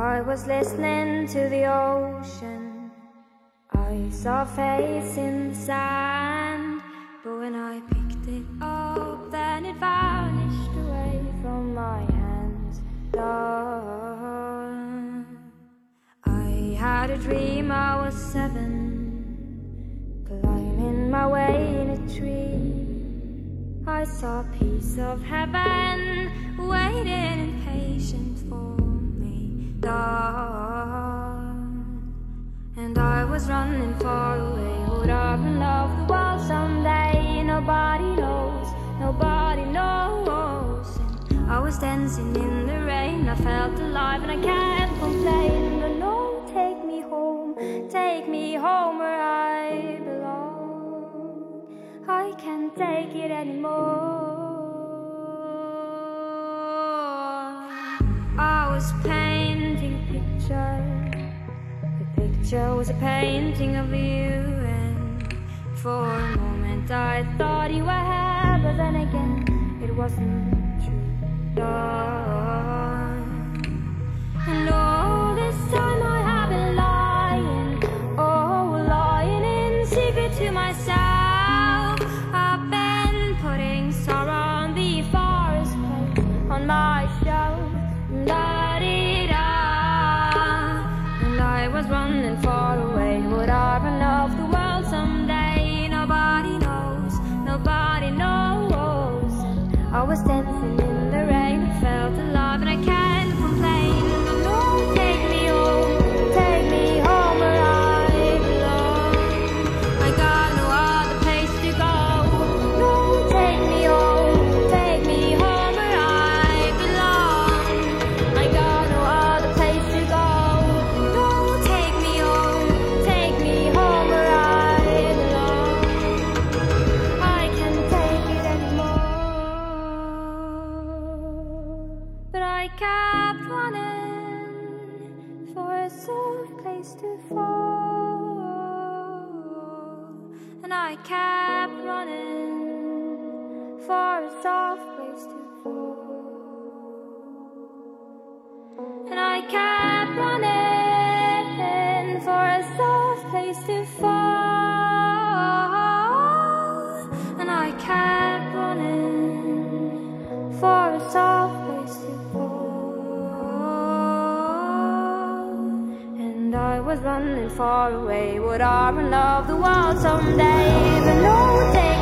I was listening to the ocean. I saw a face in the sand, but when I picked it up, then it vanished away from my hands. I had a dream I was seven, climbing my way in a tree. I saw a piece of heaven waiting impatient for nobody knows. And I was dancing in the rain, I felt alive and I can't complain. But no, take me home, take me home where I belong. I can't take it anymore. I was painting a picture. The picture was a painting of you, and for a moment I thought you were but then again it wasn't true. And all this time I have been lying, oh, lying in secret to myself. I kept running for a soft place to fall. And I kept running for a soft was running far away. Would I off the world someday? But no, home.